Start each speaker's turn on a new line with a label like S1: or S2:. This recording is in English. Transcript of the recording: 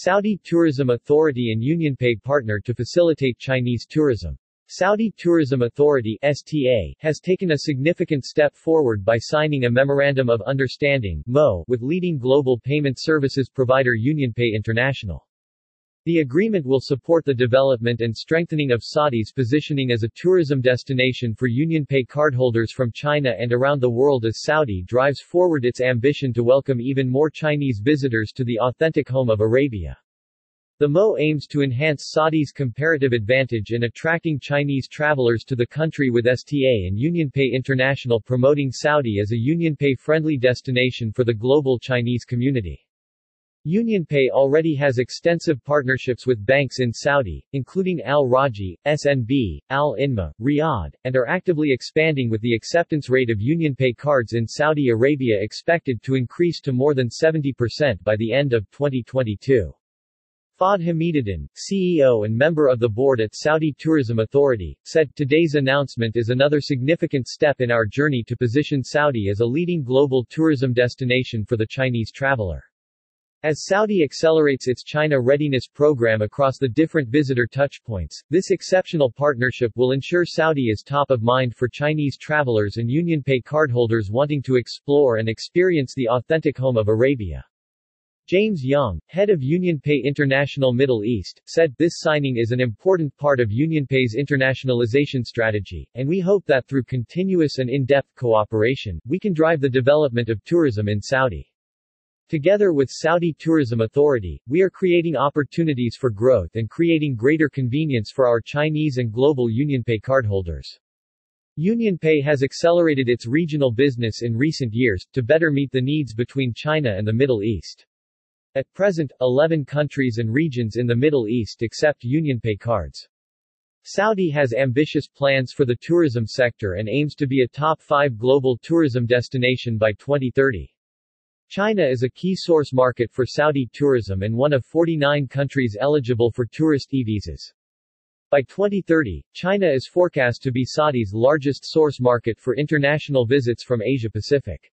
S1: Saudi Tourism Authority and UnionPay partner to facilitate Chinese tourism. Saudi Tourism Authority STA, has taken a significant step forward by signing a Memorandum of Understanding MO, with leading global payment services provider UnionPay International. The agreement will support the development and strengthening of Saudi's positioning as a tourism destination for UnionPay cardholders from China and around the world as Saudi drives forward its ambition to welcome even more Chinese visitors to the authentic home of Arabia. The MO aims to enhance Saudi's comparative advantage in attracting Chinese travelers to the country with STA and UnionPay International promoting Saudi as a UnionPay-friendly destination for the global Chinese community. UnionPay already has extensive partnerships with banks in Saudi, including Al Rajhi, SNB, Alinma, Riyadh, and are actively expanding with the acceptance rate of UnionPay cards in Saudi Arabia expected to increase to more than 70% by the end of 2022. Fahd Hamiduddin, CEO and member of the board at Saudi Tourism Authority, said, Today's announcement is another significant step in our journey to position Saudi as a leading global tourism destination for the Chinese traveler. As Saudi accelerates its China Readiness program across the different visitor touchpoints, this exceptional partnership will ensure Saudi is top of mind for Chinese travelers and UnionPay cardholders wanting to explore and experience the authentic home of Arabia. James Young, head of UnionPay International Middle East, said, This signing is an important part of UnionPay's internationalization strategy, and we hope that through continuous and in-depth cooperation, we can drive the development of tourism in Saudi. Together with Saudi Tourism Authority, we are creating opportunities for growth and creating greater convenience for our Chinese and global UnionPay cardholders. UnionPay has accelerated its regional business in recent years, to better meet the needs between China and the Middle East. At present, 11 countries and regions in the Middle East accept UnionPay cards. Saudi has ambitious plans for the tourism sector and aims to be a top 5 global tourism destination by 2030. China is a key source market for Saudi tourism and one of 49 countries eligible for tourist e-visas. By 2030, China is forecast to be Saudi's largest source market for international visits from Asia Pacific.